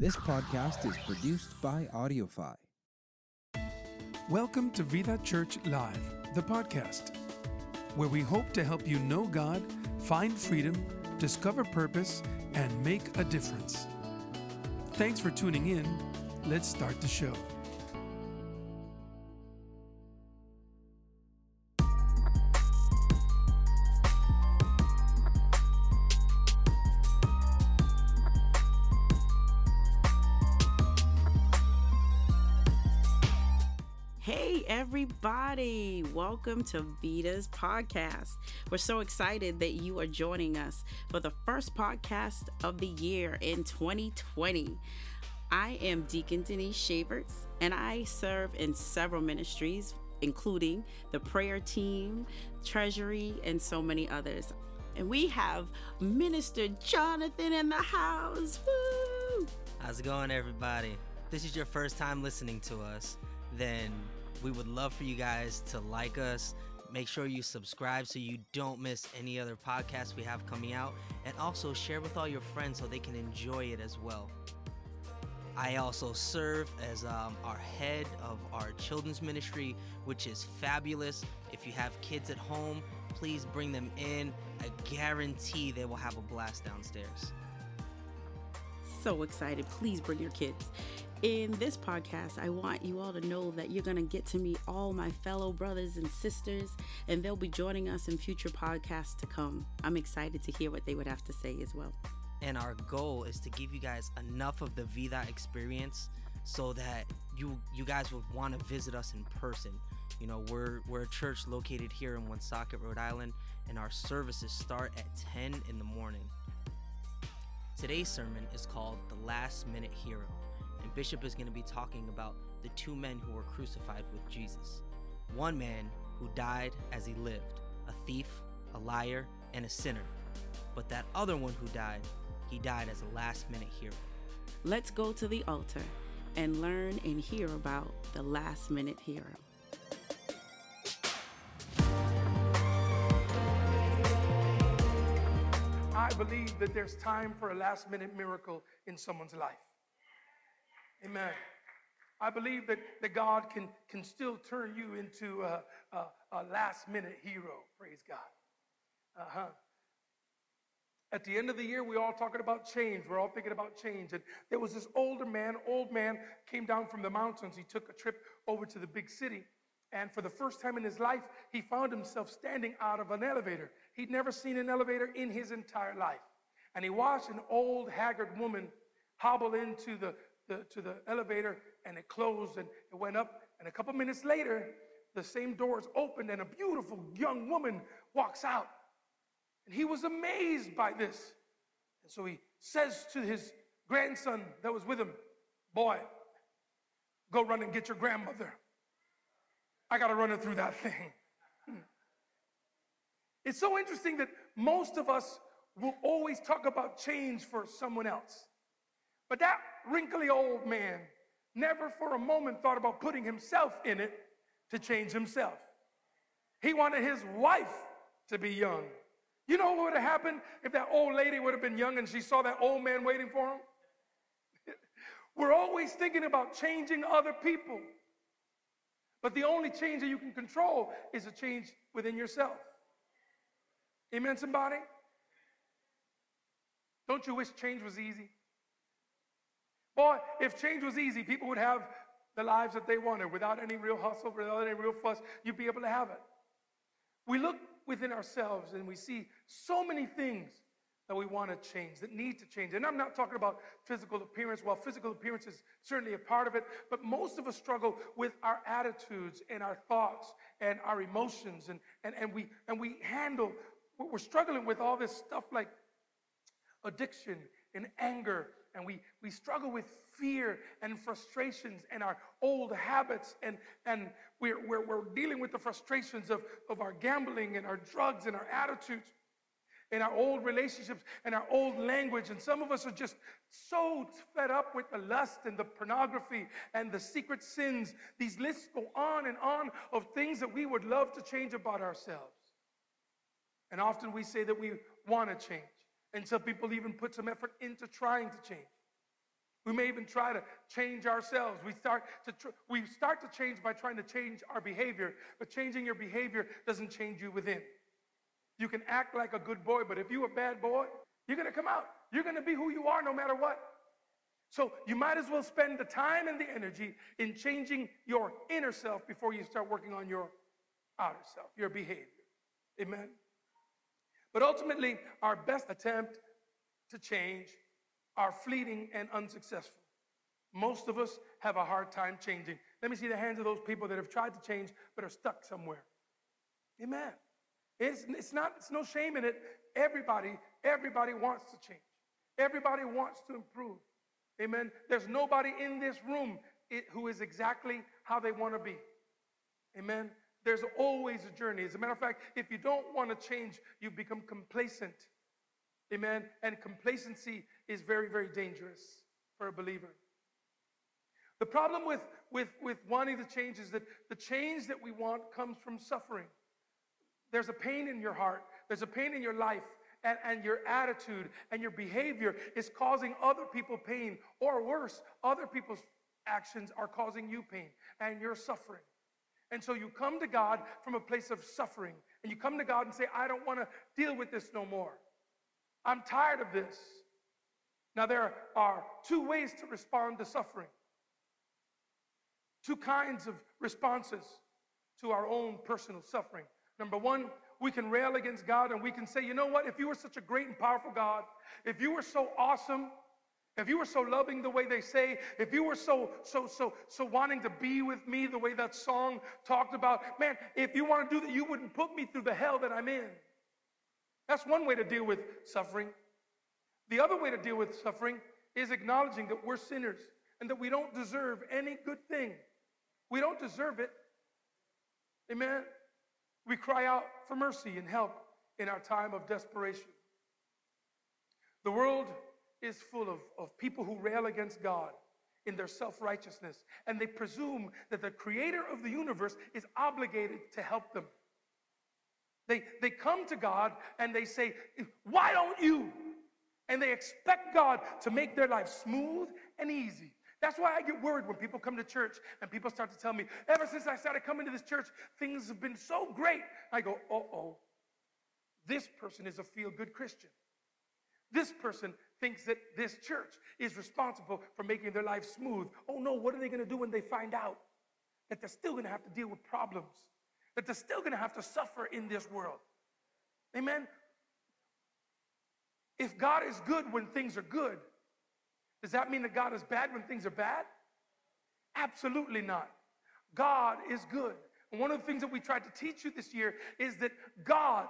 This podcast is produced by AudioFi. Welcome to Vida Church Live, the podcast, where we hope to help you know God, find freedom, discover purpose, and make a difference. Thanks for tuning in. Let's start the show. Welcome to Vida's podcast. We're so excited that you are joining us for the first podcast of the year in 2020. I am Deacon Denise Shavers, and I serve in several ministries, including the prayer team, treasury, and so many others. And we have Minister Jonathan in the house. Woo! How's it going, everybody? If this is your first time listening to us, then we would love for you guys to like us. Make sure you subscribe so you don't miss any other podcasts we have coming out, and also share with all your friends so they can enjoy it as well. I also serve as um, our head of our children's ministry, which is fabulous. If you have kids at home, please bring them in. I guarantee they will have a blast downstairs. so excited. Please bring your kids. In this podcast, I want you all to know that you're going to get to meet all my fellow brothers and sisters, and they'll be joining us in future podcasts to come. I'm excited to hear what they would have to say as well. and our goal is to give you guys enough of the Vida experience so that you you guys would want to visit us in person. You know, we're we're a church located here in Woonsocket, Rhode Island, and our services start at 10 in the morning. Today's sermon is called The Last Minute Hero, and Bishop is going to be talking about the two men who were crucified with Jesus. One man who died as he lived, a thief, a liar, and a sinner. But that other one who died, he died as a last minute hero. Let's go to the altar and learn and hear about the last minute hero. I believe that there's time for a last minute miracle in someone's life. Amen. I believe that, that God can, can still turn you into a, a, a last minute hero. Praise God. Uh huh. At the end of the year, we all talking about change. We're all thinking about change. And there was this older man, old man, came down from the mountains. He took a trip over to the big city. And for the first time in his life, he found himself standing out of an elevator. He'd never seen an elevator in his entire life. And he watched an old, haggard woman hobble into the, the, to the elevator, and it closed and it went up. And a couple minutes later, the same doors opened, and a beautiful young woman walks out. And he was amazed by this. And so he says to his grandson that was with him, Boy, go run and get your grandmother. I got to run her through that thing. It's so interesting that most of us will always talk about change for someone else. But that wrinkly old man never for a moment thought about putting himself in it to change himself. He wanted his wife to be young. You know what would have happened if that old lady would have been young and she saw that old man waiting for him? We're always thinking about changing other people. But the only change that you can control is a change within yourself. Amen, somebody? Don't you wish change was easy? If change was easy, people would have the lives that they wanted without any real hustle, without any real fuss. You'd be able to have it. We look within ourselves and we see so many things that we want to change, that need to change. And I'm not talking about physical appearance. While physical appearance is certainly a part of it, but most of us struggle with our attitudes and our thoughts and our emotions. And, and, and, we, and we handle, we're struggling with all this stuff like addiction and anger. And we, we struggle with fear and frustrations and our old habits. And, and we're, we're, we're dealing with the frustrations of, of our gambling and our drugs and our attitudes and our old relationships and our old language. And some of us are just so fed up with the lust and the pornography and the secret sins. These lists go on and on of things that we would love to change about ourselves. And often we say that we want to change. And some people even put some effort into trying to change. We may even try to change ourselves. We start to tr- we start to change by trying to change our behavior, but changing your behavior doesn't change you within. You can act like a good boy, but if you're a bad boy, you're going to come out. You're going to be who you are no matter what. So you might as well spend the time and the energy in changing your inner self before you start working on your outer self, your behavior. Amen. But ultimately, our best attempt to change are fleeting and unsuccessful. Most of us have a hard time changing. Let me see the hands of those people that have tried to change but are stuck somewhere. Amen. It's, it's not, it's no shame in it. Everybody, everybody wants to change. Everybody wants to improve. Amen. There's nobody in this room who is exactly how they want to be. Amen. There's always a journey. As a matter of fact, if you don't want to change, you become complacent. Amen. And complacency is very, very dangerous for a believer. The problem with, with, with wanting to change is that the change that we want comes from suffering. There's a pain in your heart, there's a pain in your life, and, and your attitude and your behavior is causing other people pain, or worse, other people's actions are causing you pain, and you're suffering. And so you come to God from a place of suffering, and you come to God and say, I don't want to deal with this no more. I'm tired of this. Now, there are two ways to respond to suffering, two kinds of responses to our own personal suffering. Number one, we can rail against God and we can say, you know what, if you were such a great and powerful God, if you were so awesome, if you were so loving the way they say, if you were so, so, so, so wanting to be with me the way that song talked about, man, if you want to do that, you wouldn't put me through the hell that I'm in. That's one way to deal with suffering. The other way to deal with suffering is acknowledging that we're sinners and that we don't deserve any good thing. We don't deserve it. Amen. We cry out for mercy and help in our time of desperation. The world is full of, of people who rail against God in their self righteousness, and they presume that the creator of the universe is obligated to help them. They, they come to God and they say, Why don't you? And they expect God to make their life smooth and easy. That's why I get worried when people come to church and people start to tell me, ever since I started coming to this church, things have been so great. I go, oh, oh, this person is a feel good Christian. This person thinks that this church is responsible for making their life smooth. Oh no, what are they going to do when they find out that they're still going to have to deal with problems? that they're still going to have to suffer in this world. Amen? If God is good when things are good, does that mean that God is bad when things are bad? Absolutely not. God is good. And one of the things that we tried to teach you this year is that God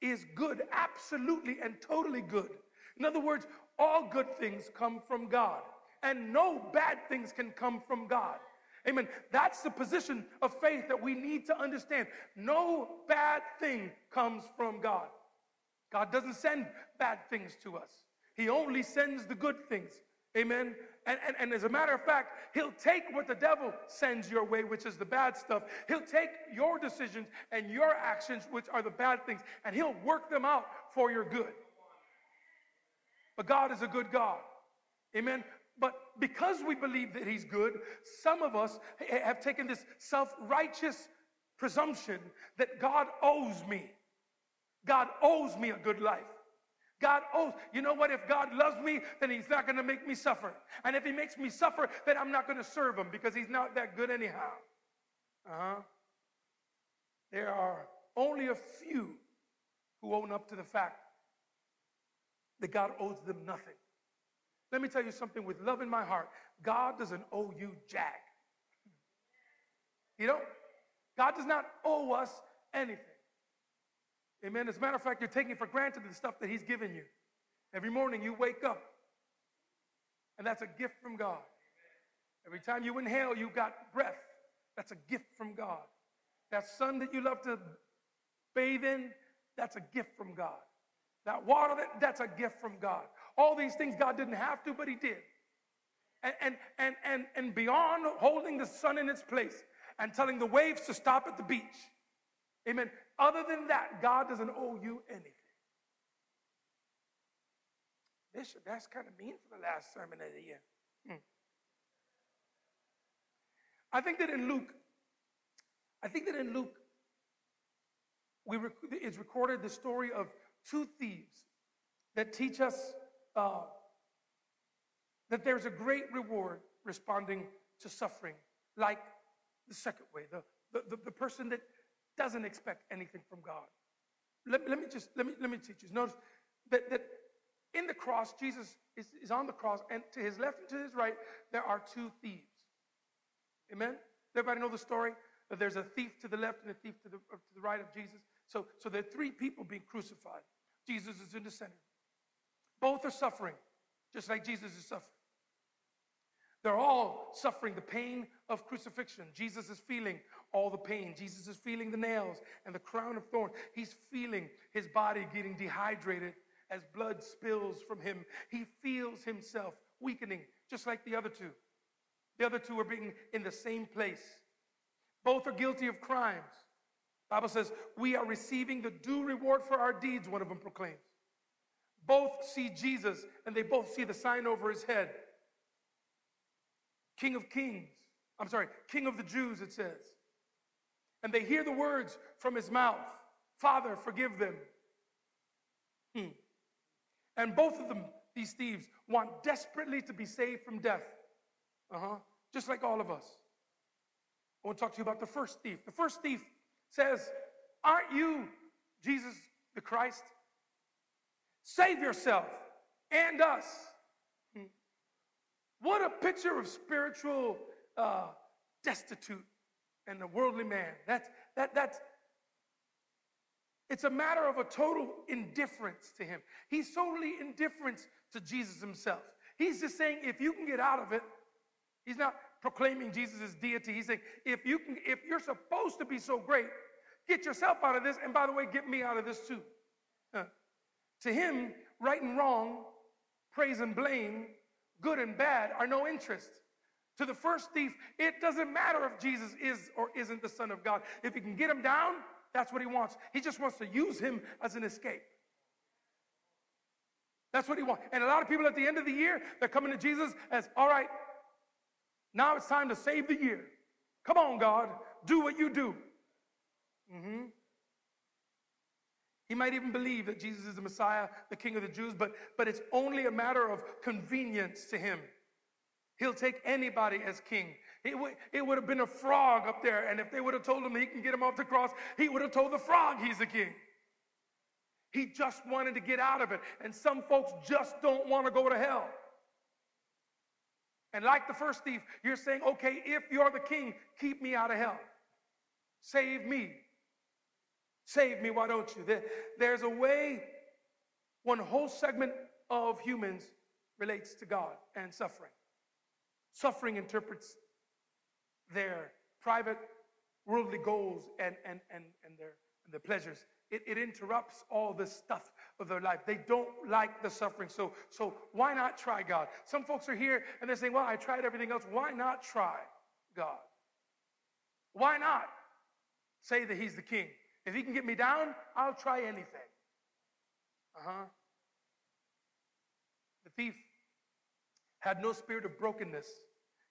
is good, absolutely and totally good. In other words, all good things come from God, and no bad things can come from God. Amen. That's the position of faith that we need to understand. No bad thing comes from God. God doesn't send bad things to us, He only sends the good things. Amen. And, and, and, as a matter of fact, he'll take what the devil sends your way, which is the bad stuff. He'll take your decisions and your actions, which are the bad things, and he'll work them out for your good. But God is a good God. Amen. But because we believe that he's good, some of us have taken this self righteous presumption that God owes me. God owes me a good life. God owes, you know what? If God loves me, then He's not going to make me suffer. And if He makes me suffer, then I'm not going to serve Him because He's not that good anyhow. Uh huh. There are only a few who own up to the fact that God owes them nothing. Let me tell you something with love in my heart God doesn't owe you jack. You know, God does not owe us anything. Amen. As a matter of fact, you're taking for granted the stuff that He's given you. Every morning you wake up, and that's a gift from God. Every time you inhale, you got breath. That's a gift from God. That sun that you love to bathe in, that's a gift from God. That water, that, that's a gift from God. All these things God didn't have to, but He did. And, and, and, and, and beyond holding the sun in its place and telling the waves to stop at the beach, amen. Other than that, God doesn't owe you anything. Bishop, that's kind of mean for the last sermon of the year. Hmm. I think that in Luke, I think that in Luke, we rec- it's recorded the story of two thieves that teach us uh, that there's a great reward responding to suffering, like the second way, the, the, the, the person that doesn't expect anything from God. Let, let me just let me let me teach you. Notice that, that in the cross, Jesus is, is on the cross, and to his left and to his right, there are two thieves. Amen? Everybody know the story? That there's a thief to the left and a thief to the, to the right of Jesus. So, so there are three people being crucified. Jesus is in the center. Both are suffering, just like Jesus is suffering. They're all suffering the pain of crucifixion. Jesus is feeling all the pain. Jesus is feeling the nails and the crown of thorns. He's feeling his body getting dehydrated as blood spills from him. He feels himself weakening, just like the other two. The other two are being in the same place. Both are guilty of crimes. Bible says, we are receiving the due reward for our deeds, one of them proclaims. Both see Jesus and they both see the sign over his head. King of Kings. I'm sorry, King of the Jews, it says. And they hear the words from his mouth Father, forgive them. Hmm. And both of them, these thieves, want desperately to be saved from death. Uh huh. Just like all of us. I want to talk to you about the first thief. The first thief says, Aren't you Jesus the Christ? Save yourself and us. Hmm. What a picture of spiritual uh, destitute and the worldly man. That's that that's it's a matter of a total indifference to him. He's totally indifferent to Jesus himself. He's just saying, if you can get out of it, he's not proclaiming Jesus' deity. He's saying, if you can, if you're supposed to be so great, get yourself out of this, and by the way, get me out of this too. To him, right and wrong, praise and blame, good and bad are no interest. To the first thief, it doesn't matter if Jesus is or isn't the Son of God. If he can get him down, that's what he wants. He just wants to use him as an escape. That's what he wants. And a lot of people at the end of the year, they're coming to Jesus as, all right, now it's time to save the year. Come on, God, do what you do. Mm-hmm. He might even believe that Jesus is the Messiah, the King of the Jews, but, but it's only a matter of convenience to him. He'll take anybody as king. It would, it would have been a frog up there, and if they would have told him he can get him off the cross, he would have told the frog he's the king. He just wanted to get out of it. And some folks just don't want to go to hell. And like the first thief, you're saying, okay, if you're the king, keep me out of hell. Save me. Save me, why don't you? There's a way one whole segment of humans relates to God and suffering. Suffering interprets their private worldly goals and, and, and, and, their, and their pleasures. It, it interrupts all the stuff of their life. They don't like the suffering. So, so why not try God? Some folks are here and they're saying, Well, I tried everything else. Why not try God? Why not say that He's the king? If He can get me down, I'll try anything. Uh huh. The thief had no spirit of brokenness,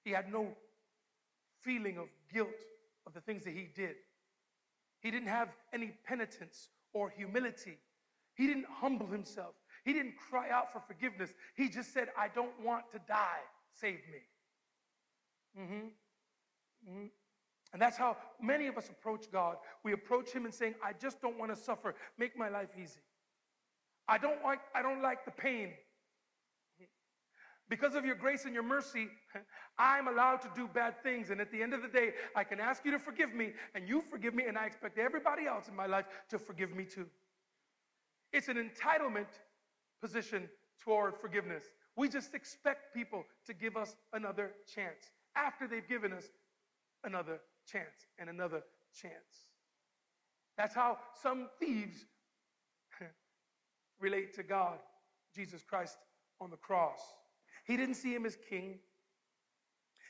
he had no feeling of guilt of the things that he did. He didn't have any penitence or humility. He didn't humble himself. He didn't cry out for forgiveness. He just said, I don't want to die. Save me. Mm-hmm. Mm-hmm. And that's how many of us approach God. We approach Him and saying, I just don't want to suffer. Make my life easy. I don't like, I don't like the pain. Because of your grace and your mercy, I'm allowed to do bad things. And at the end of the day, I can ask you to forgive me, and you forgive me, and I expect everybody else in my life to forgive me too. It's an entitlement position toward forgiveness. We just expect people to give us another chance after they've given us another chance and another chance. That's how some thieves relate to God, Jesus Christ on the cross. He didn't see him as king.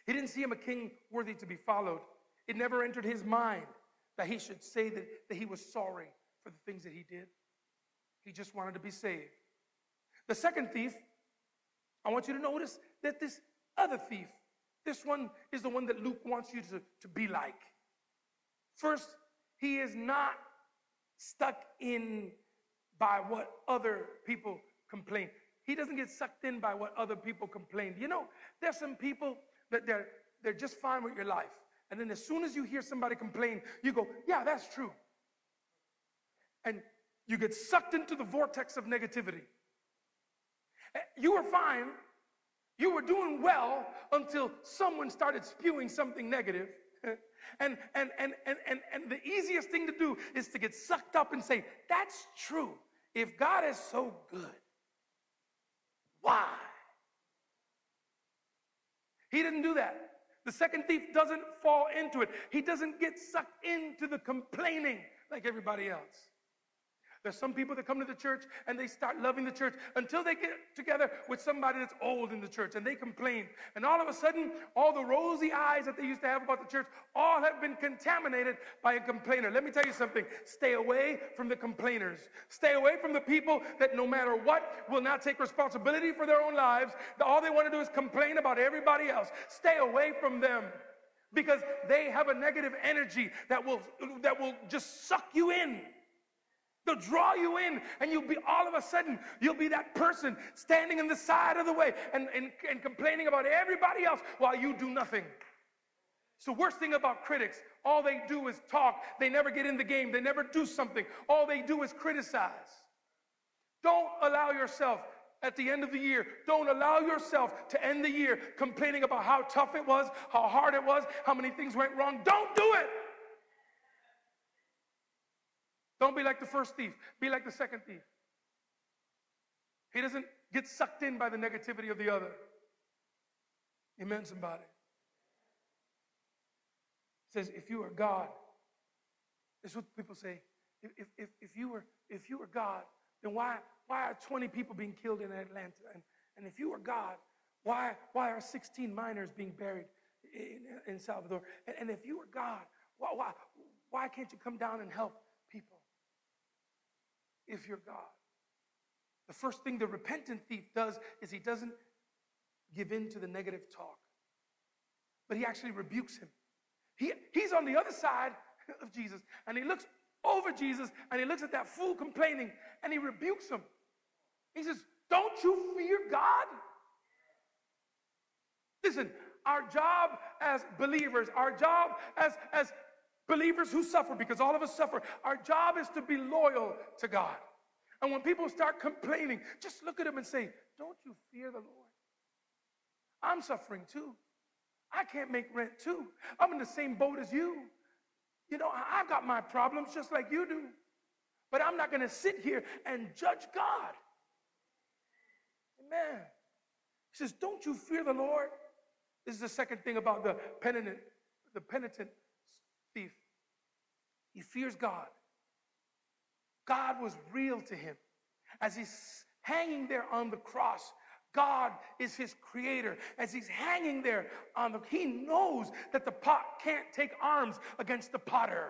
He didn't see him a king worthy to be followed. It never entered his mind that he should say that, that he was sorry for the things that he did. He just wanted to be saved. The second thief, I want you to notice that this other thief. This one is the one that Luke wants you to, to be like. First, he is not stuck in by what other people complain. He doesn't get sucked in by what other people complain. You know, there's some people that they're they're just fine with your life. And then as soon as you hear somebody complain, you go, yeah, that's true. And you get sucked into the vortex of negativity. Eh, you were fine. You were doing well until someone started spewing something negative. And, and, and, and, and, and the easiest thing to do is to get sucked up and say, That's true. If God is so good, why? He didn't do that. The second thief doesn't fall into it, he doesn't get sucked into the complaining like everybody else. There's some people that come to the church and they start loving the church until they get together with somebody that's old in the church and they complain. And all of a sudden, all the rosy eyes that they used to have about the church all have been contaminated by a complainer. Let me tell you something stay away from the complainers. Stay away from the people that no matter what will not take responsibility for their own lives. All they want to do is complain about everybody else. Stay away from them because they have a negative energy that will that will just suck you in They'll draw you in, and you'll be all of a sudden, you'll be that person standing in the side of the way and, and, and complaining about everybody else while you do nothing. So, worst thing about critics, all they do is talk. They never get in the game, they never do something. All they do is criticize. Don't allow yourself at the end of the year, don't allow yourself to end the year complaining about how tough it was, how hard it was, how many things went wrong. Don't do it. Don't be like the first thief, be like the second thief. He doesn't get sucked in by the negativity of the other. Amen, somebody. It says, if you are God, this is what people say. If, if, if, you were, if you were God, then why, why are 20 people being killed in Atlanta? And, and if you were God, why, why are 16 miners being buried in, in Salvador? And, and if you were God, why, why, why can't you come down and help if you're God. The first thing the repentant thief does is he doesn't give in to the negative talk, but he actually rebukes him. He, he's on the other side of Jesus, and he looks over Jesus, and he looks at that fool complaining, and he rebukes him. He says, Don't you fear God? Listen, our job as believers, our job as, as Believers who suffer, because all of us suffer, our job is to be loyal to God. And when people start complaining, just look at them and say, Don't you fear the Lord? I'm suffering too. I can't make rent too. I'm in the same boat as you. You know, I've got my problems just like you do. But I'm not going to sit here and judge God. Amen. He says, Don't you fear the Lord? This is the second thing about the penitent, the penitent thief. He fears God. God was real to him. As he's hanging there on the cross, God is his creator. As he's hanging there on the, he knows that the pot can't take arms against the potter.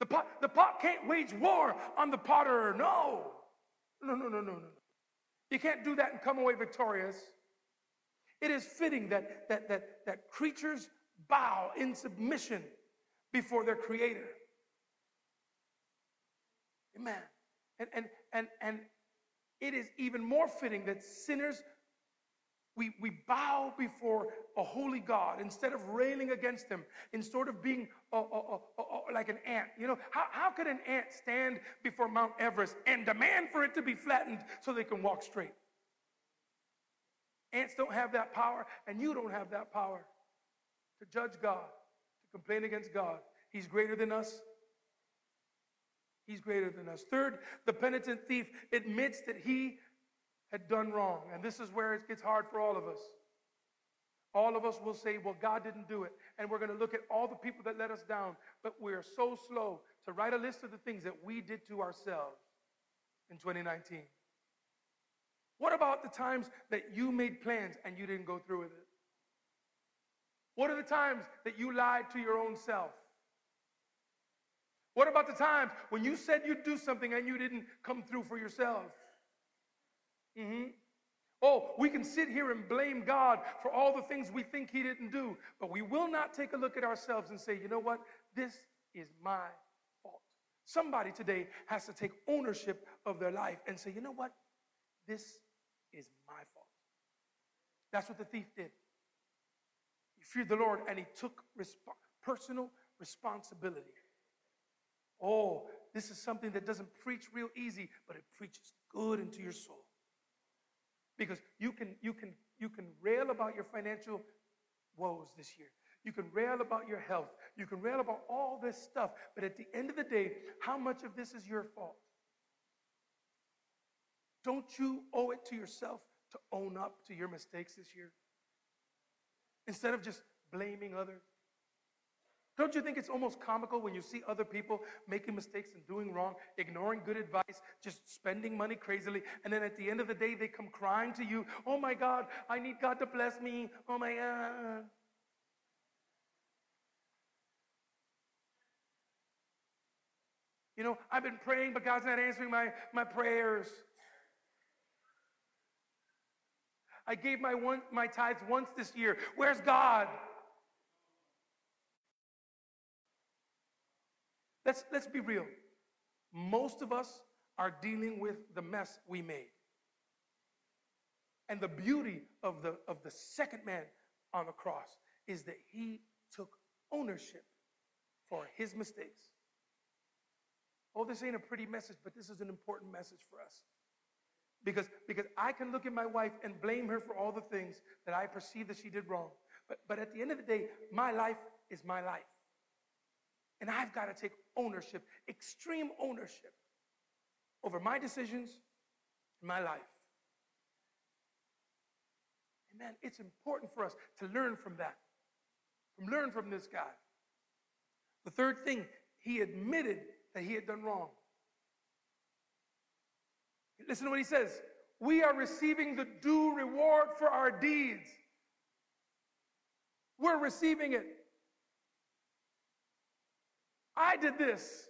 The pot, the pot can't wage war on the potter. No. No, no, no, no, no. You can't do that and come away victorious. It is fitting that, that, that, that creatures bow in submission before their creator. Amen. And and and and it is even more fitting that sinners we, we bow before a holy God instead of railing against him, instead of being a, a, a, like an ant. You know, how, how could an ant stand before Mount Everest and demand for it to be flattened so they can walk straight? Ants don't have that power, and you don't have that power to judge God, to complain against God. He's greater than us. He's greater than us. Third, the penitent thief admits that he had done wrong. And this is where it gets hard for all of us. All of us will say, well, God didn't do it. And we're going to look at all the people that let us down. But we're so slow to write a list of the things that we did to ourselves in 2019. What about the times that you made plans and you didn't go through with it? What are the times that you lied to your own self? What about the times when you said you'd do something and you didn't come through for yourself? Mm-hmm. Oh, we can sit here and blame God for all the things we think He didn't do, but we will not take a look at ourselves and say, you know what? This is my fault. Somebody today has to take ownership of their life and say, you know what? This is my fault. That's what the thief did. Feared the Lord and he took resp- personal responsibility. Oh, this is something that doesn't preach real easy, but it preaches good into your soul. Because you can, you can, you can rail about your financial woes this year. You can rail about your health. You can rail about all this stuff. But at the end of the day, how much of this is your fault? Don't you owe it to yourself to own up to your mistakes this year? Instead of just blaming others. Don't you think it's almost comical when you see other people making mistakes and doing wrong, ignoring good advice, just spending money crazily, and then at the end of the day they come crying to you, Oh my God, I need God to bless me. Oh my God. You know, I've been praying, but God's not answering my, my prayers. I gave my one my tithes once this year. Where's God? Let's, let's be real. Most of us are dealing with the mess we made. And the beauty of the, of the second man on the cross is that he took ownership for his mistakes. Oh, this ain't a pretty message, but this is an important message for us. Because, because I can look at my wife and blame her for all the things that I perceive that she did wrong. But, but at the end of the day, my life is my life. And I've got to take ownership, extreme ownership, over my decisions and my life. Amen. It's important for us to learn from that, from learn from this guy. The third thing, he admitted that he had done wrong. Listen to what he says. We are receiving the due reward for our deeds. We're receiving it. I did this.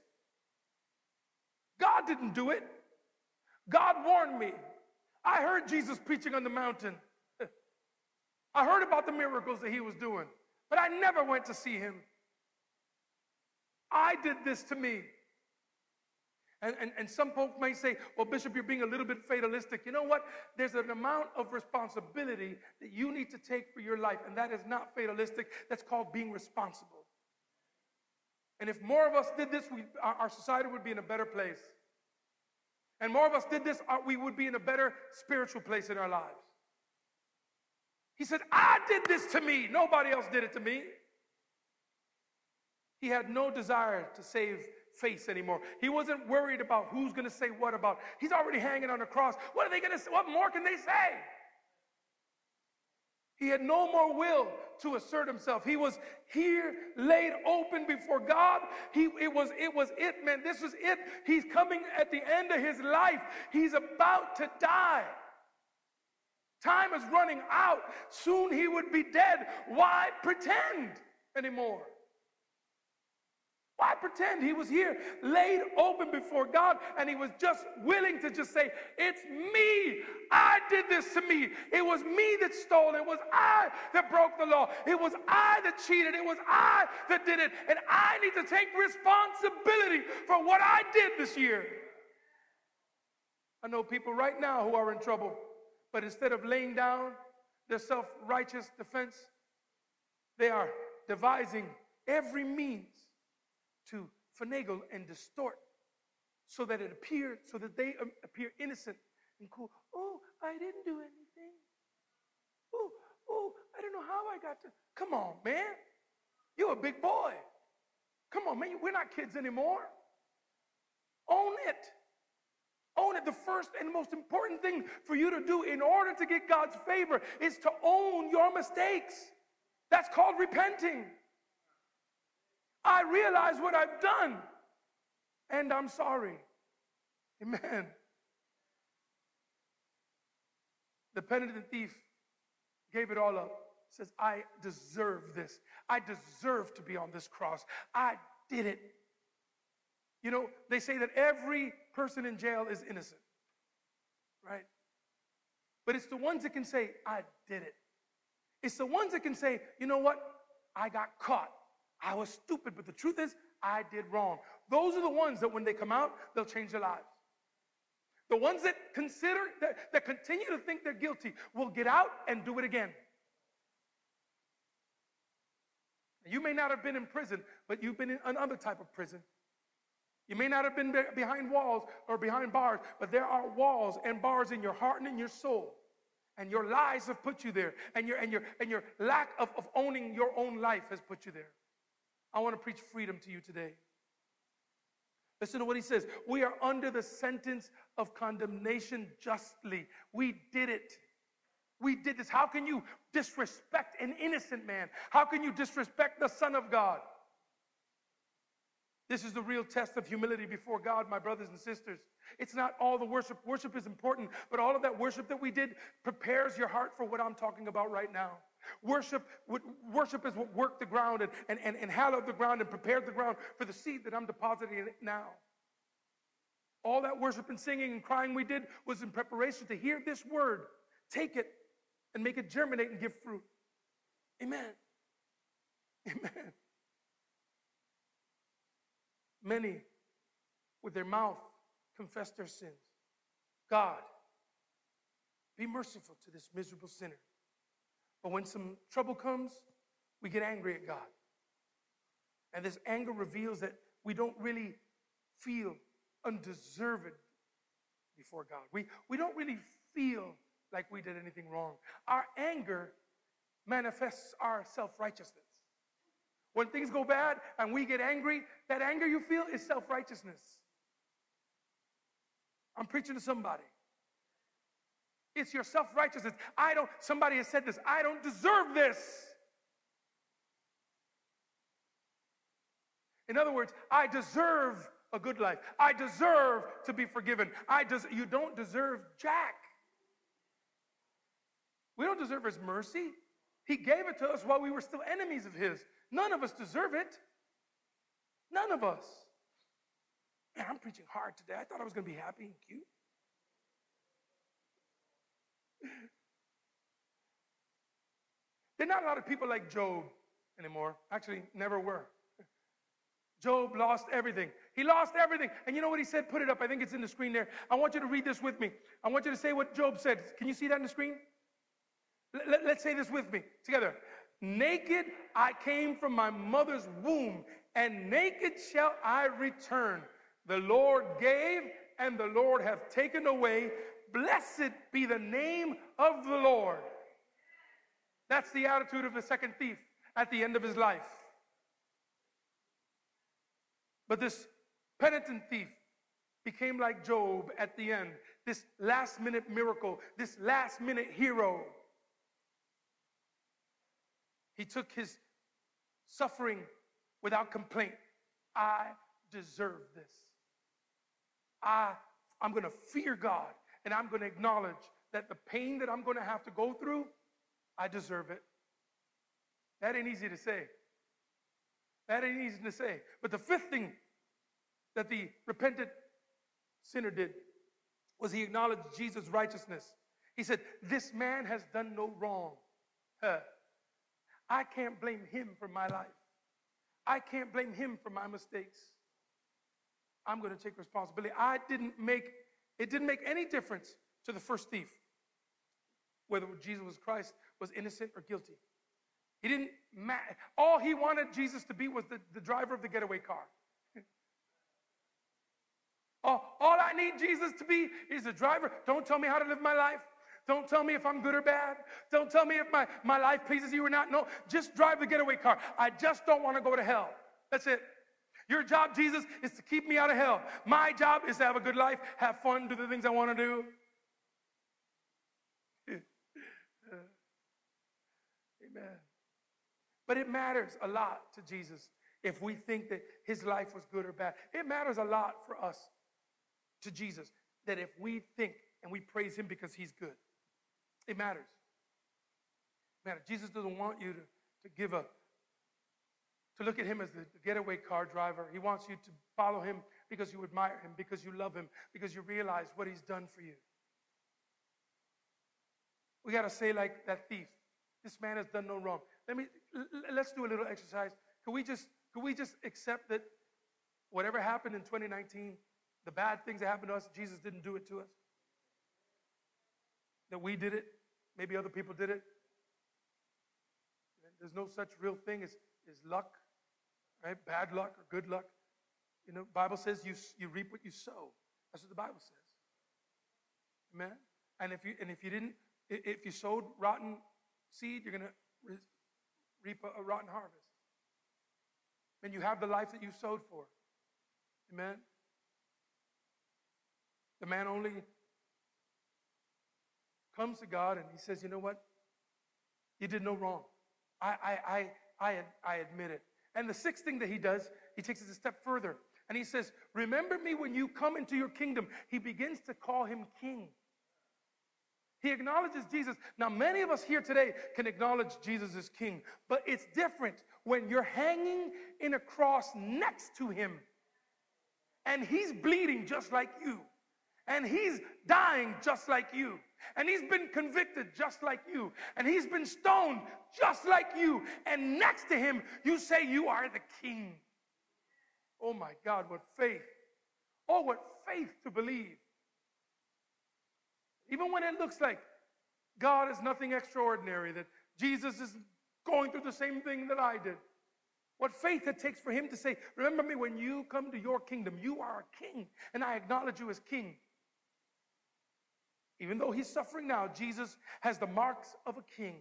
God didn't do it. God warned me. I heard Jesus preaching on the mountain. I heard about the miracles that he was doing, but I never went to see him. I did this to me. And, and, and some folks may say, well, Bishop, you're being a little bit fatalistic. You know what? There's an amount of responsibility that you need to take for your life, and that is not fatalistic. That's called being responsible. And if more of us did this, we, our, society would be in a better place. And more of us did this, we would be in a better spiritual place in our lives. He said, I did this to me. Nobody else did it to me. He had no desire to save face anymore. He wasn't worried about who's going to say what about. He's already hanging on the cross. What are they going to say? What more can they say? He had no more will to assert himself. He was here laid open before God. He, it was it was it, man. This was it. He's coming at the end of his life. He's about to die. Time is running out. Soon he would be dead. Why pretend anymore? Why pretend he was here, laid open before God, and he was just willing to just say, It's me. I did this to me. It was me that stole. It was I that broke the law. It was I that cheated. It was I that did it. And I need to take responsibility for what I did this year. I know people right now who are in trouble, but instead of laying down their self righteous defense, they are devising every means to finagle and distort so that it appears, so that they appear innocent and cool. Oh, I didn't do anything. Oh, oh, I don't know how I got to. Come on, man. You're a big boy. Come on, man. We're not kids anymore. Own it. Own it. The first and most important thing for you to do in order to get God's favor is to own your mistakes. That's called repenting. I realize what I've done and I'm sorry. Amen. The penitent thief gave it all up. Says, I deserve this. I deserve to be on this cross. I did it. You know, they say that every person in jail is innocent, right? But it's the ones that can say, I did it. It's the ones that can say, you know what? I got caught. I was stupid, but the truth is, I did wrong. Those are the ones that when they come out, they'll change their lives. The ones that consider, that, that continue to think they're guilty, will get out and do it again. You may not have been in prison, but you've been in another type of prison. You may not have been behind walls or behind bars, but there are walls and bars in your heart and in your soul. And your lies have put you there. And your, and your, and your lack of, of owning your own life has put you there. I want to preach freedom to you today. Listen to what he says. We are under the sentence of condemnation justly. We did it. We did this. How can you disrespect an innocent man? How can you disrespect the Son of God? This is the real test of humility before God, my brothers and sisters. It's not all the worship. Worship is important, but all of that worship that we did prepares your heart for what I'm talking about right now. Worship, worship is what worked the ground and, and, and, and hallowed the ground and prepared the ground for the seed that I'm depositing in it now. All that worship and singing and crying we did was in preparation to hear this word, take it, and make it germinate and give fruit. Amen. Amen. Many, with their mouth, confess their sins. God, be merciful to this miserable sinner. But when some trouble comes, we get angry at God. And this anger reveals that we don't really feel undeserved before God. We, we don't really feel like we did anything wrong. Our anger manifests our self righteousness. When things go bad and we get angry, that anger you feel is self righteousness. I'm preaching to somebody. It's your self righteousness. I don't, somebody has said this, I don't deserve this. In other words, I deserve a good life. I deserve to be forgiven. I des- you don't deserve Jack. We don't deserve his mercy. He gave it to us while we were still enemies of his. None of us deserve it. None of us. Man, I'm preaching hard today. I thought I was going to be happy and cute. There are not a lot of people like Job anymore. Actually, never were. Job lost everything. He lost everything. And you know what he said? Put it up. I think it's in the screen there. I want you to read this with me. I want you to say what Job said. Can you see that in the screen? Let, us say this with me together. Naked I came from my mother's womb, and naked shall I return. The Lord gave, and the Lord hath taken away. Blessed be the name of the Lord. That's the attitude of the second thief at the end of his life. But this penitent thief became like Job at the end, this last minute miracle, this last minute hero. He took his suffering without complaint. I deserve this. I, I'm going to fear God and I'm going to acknowledge that the pain that I'm going to have to go through, I deserve it. That ain't easy to say. That ain't easy to say. But the fifth thing that the repentant sinner did was he acknowledged Jesus' righteousness. He said, This man has done no wrong. Huh. I can't blame him for my life. I can't blame him for my mistakes. I'm going to take responsibility. I didn't make, it didn't make any difference to the first thief whether Jesus was Christ was innocent or guilty. He didn't matter. All he wanted Jesus to be was the, the driver of the getaway car. all, all I need Jesus to be is the driver. Don't tell me how to live my life. Don't tell me if I'm good or bad. Don't tell me if my, my life pleases you or not. No, just drive the getaway car. I just don't want to go to hell. That's it. Your job, Jesus, is to keep me out of hell. My job is to have a good life, have fun, do the things I want to do. Amen. But it matters a lot to Jesus if we think that his life was good or bad. It matters a lot for us to Jesus that if we think and we praise him because he's good. It matters. It matters. Jesus doesn't want you to, to give a to look at him as the, getaway car driver. He wants you to follow him because you admire him, because you love him, because you realize what he's done for you. We got to say, like that thief, this man has done no wrong. Let me, let's do a little exercise. Can we just, can we just accept that whatever happened in 2019, the bad things that happened to us, Jesus didn't do it to us? That we did it, maybe other people did it. There's no such real thing as, as luck, right? Bad luck or good luck. You know, Bible says you, you reap what you sow. That's what the Bible says. Amen. And if you and if you didn't, if you sowed rotten seed, you're gonna re- reap a, a rotten harvest. And you have the life that you sowed for. Amen. The man only comes to God and he says, you know what? You did no wrong. I, I, I, I, I admit it. And the sixth thing that he does, he takes it a step further. And he says, Remember me when you come into your kingdom. He begins to call him king. He acknowledges Jesus. Now, many of us here today can acknowledge Jesus as king, but it's different when you're hanging in a cross next to him and he's bleeding just like you, and he's dying just like you, and he's been convicted just like you, and he's been stoned just like you, and next to him, you say you are the king. Oh my God, what faith! Oh, what faith to believe. Even when it looks like God is nothing extraordinary, that Jesus is going through the same thing that I did. What faith it takes for him to say, Remember me when you come to your kingdom. You are a king, and I acknowledge you as king. Even though he's suffering now, Jesus has the marks of a king.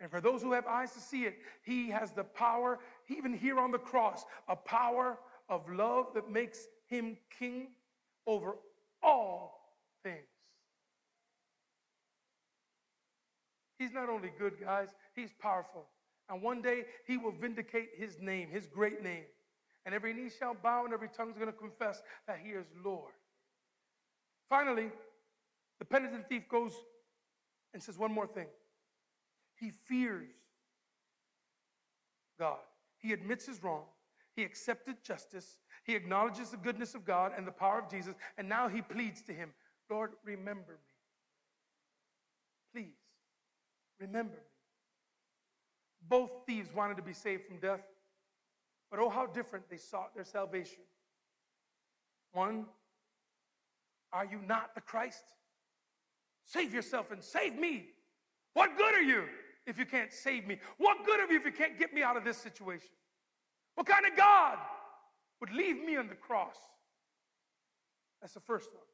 And for those who have eyes to see it, he has the power, even here on the cross, a power of love that makes him king over all things. He's not only good, guys, he's powerful. And one day he will vindicate his name, his great name. And every knee shall bow and every tongue is going to confess that he is Lord. Finally, the penitent thief goes and says one more thing. He fears God. He admits his wrong. He accepted justice. He acknowledges the goodness of God and the power of Jesus. And now he pleads to him Lord, remember me. Please, remember me. Both thieves wanted to be saved from death, but oh, how different they sought their salvation. One, are you not the Christ? Save yourself and save me. What good are you if you can't save me? What good are you if you can't get me out of this situation? What kind of God would leave me on the cross? That's the first one.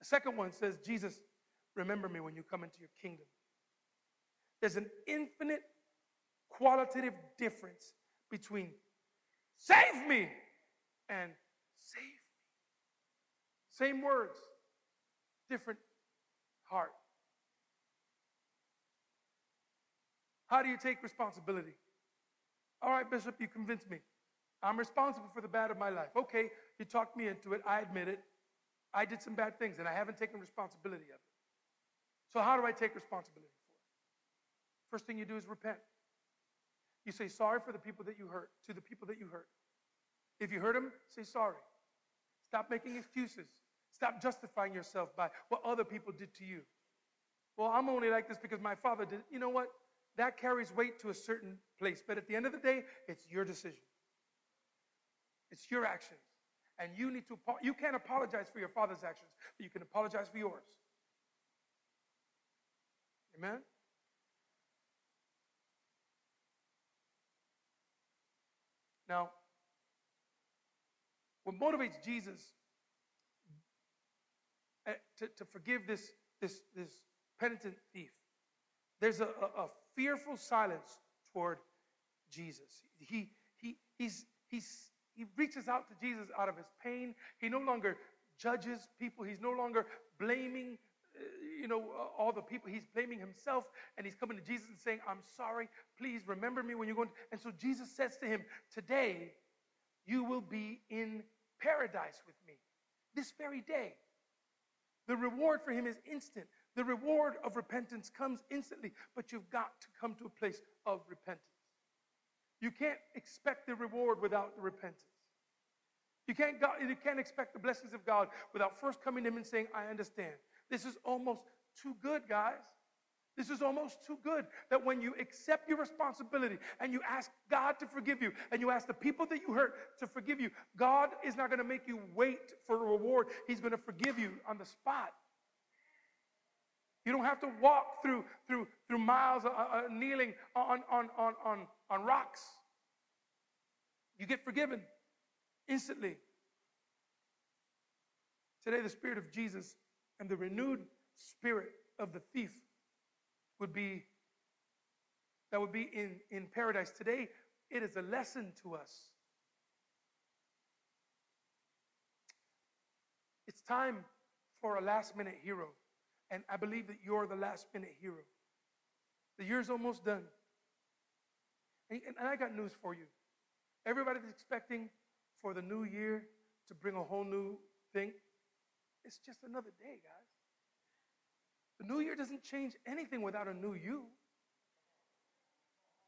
The second one says, Jesus, remember me when you come into your kingdom. There's an infinite qualitative difference between save me and save me. Same words, different heart. How do you take responsibility? All right, Bishop, you convinced me. I'm responsible for the bad of my life. Okay, you talked me into it. I admit it. I did some bad things and I haven't taken responsibility of it. So, how do I take responsibility for it? First thing you do is repent. You say sorry for the people that you hurt, to the people that you hurt. If you hurt them, say sorry. Stop making excuses. Stop justifying yourself by what other people did to you. Well, I'm only like this because my father did. You know what? That carries weight to a certain place. But at the end of the day, it's your decision. It's your actions. And you need to you can't apologize for your father's actions, but you can apologize for yours. Amen? Now, what motivates Jesus to, to forgive this, this, this penitent thief, there's a, a, a fearful silence toward Jesus. He, he, he's, he's, he reaches out to Jesus out of his pain. He no longer judges people. He's no longer blaming, uh, you know, all the people. He's blaming himself, and he's coming to Jesus and saying, "I'm sorry. Please remember me when you're going." And so Jesus says to him, "Today, you will be in paradise with me. This very day." The reward for him is instant. The reward of repentance comes instantly, but you've got to come to a place of repentance. You can't expect the reward without the repentance. You can't, go, you can't expect the blessings of God without first coming to Him and saying, I understand. This is almost too good, guys. This is almost too good that when you accept your responsibility and you ask God to forgive you and you ask the people that you hurt to forgive you, God is not going to make you wait for a reward. He's going to forgive you on the spot. You don't have to walk through, through, through miles uh, uh, kneeling on, on, on, on, on rocks. You get forgiven instantly. Today, the Spirit of Jesus and the renewed spirit of the thief would be that would be in, in paradise. Today, it is a lesson to us. It's time for a last minute hero. And I believe that you're the last minute hero. The year's almost done. And, and I got news for you. Everybody's expecting for the new year to bring a whole new thing. It's just another day, guys. The new year doesn't change anything without a new you.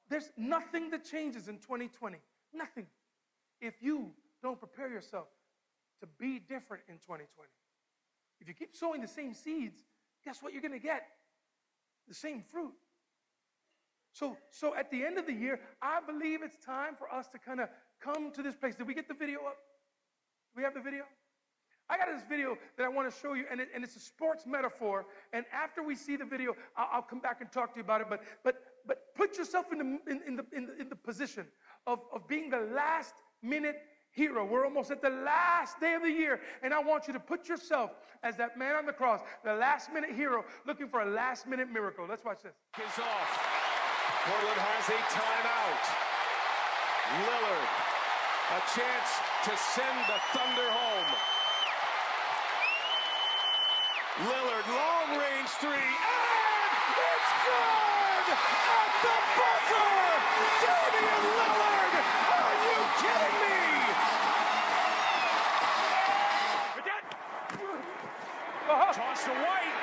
There's nothing that changes in 2020. Nothing. If you don't prepare yourself to be different in 2020. If you keep sowing the same seeds, guess what you're going to get? The same fruit. So, so at the end of the year, I believe it's time for us to kind of come to this place. Did we get the video up? Do we have the video? I got this video that I want to show you, and, it, and it's a sports metaphor. And after we see the video, I'll, I'll, come back and talk to you about it. But, but, but put yourself in the, in, in the, in, the, in the position of, of being the last minute hero. We're almost at the last day of the year, and I want you to put yourself as that man on the cross, the last minute hero, looking for a last minute miracle. Let's watch this. Is off. Portland has a timeout. Lillard, a chance to send the Thunder home. Lillard, long range three, and it's good! At the buzzer! Damian Lillard! Are you kidding me? Toss to White.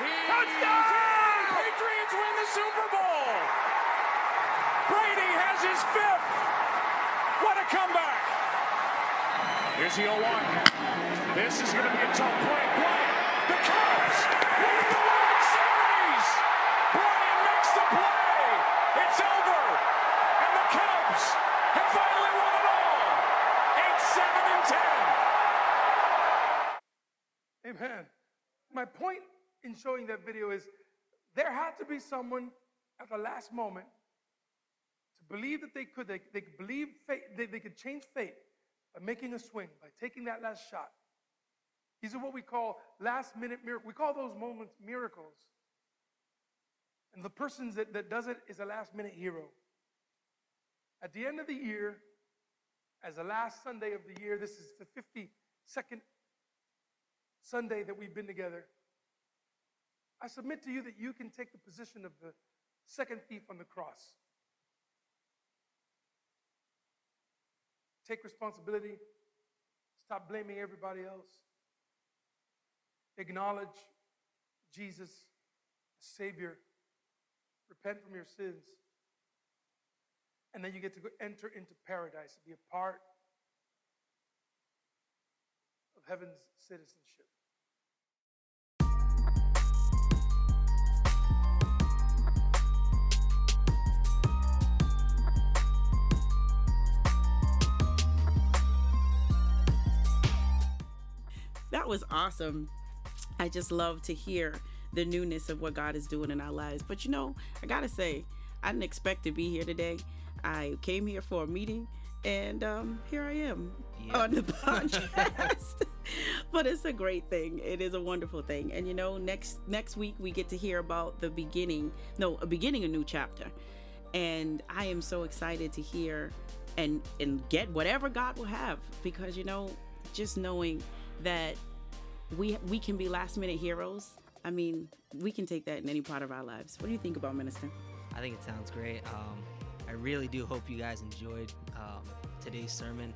He's Touchdown! in. Patriots win the Super Bowl. Brady has his fifth. What a comeback. Here's the 0-1. This is going to be a tough play. Bryant, the Cubs win the World Series. Bryant makes the play. It's over. And the Cubs have finally won it all. 8-7 and 10. Amen. My point in showing that video is there had to be someone at the last moment to believe that they could, they, they could believe fate, they, they could change fate by making a swing, by taking that last shot. These are what we call last minute miracles. We call those moments miracles. And the person that, that does it is a last minute hero. At the end of the year, as the last Sunday of the year, this is the 52nd Sunday that we've been together. I submit to you that you can take the position of the second thief on the cross. Take responsibility. Stop blaming everybody else. Acknowledge Jesus, Savior. Repent from your sins. And then you get to enter into paradise and be a part of heaven's citizenship. That was awesome. I just love to hear the newness of what God is doing in our lives. But you know, I gotta say, I didn't expect to be here today. I came here for a meeting, and um, here I am Yeah. on the podcast. but it's a great thing. It is a wonderful thing. And you know, next next week we get to hear about the beginning. No, a beginning a new chapter. And I am so excited to hear and and get whatever God will have because you know, just knowing that we we can be last minute heroes. I mean, we can take that in any part of our lives. What do you think about minister? I think it sounds great. Um, I really do hope you guys enjoyed um, today's sermon.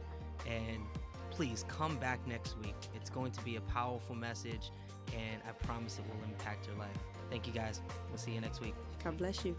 And please come back next week. It's going to be a powerful message, and I promise it will impact your life. Thank you guys. We'll see you next week. God bless you.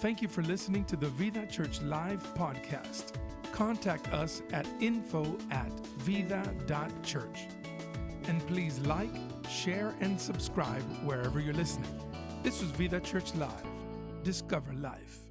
Thank you for listening to the Vida Church Live podcast. Contact us at info at vida.church. And please like, share, and subscribe wherever you're listening. This was Vida Church Live. Discover life.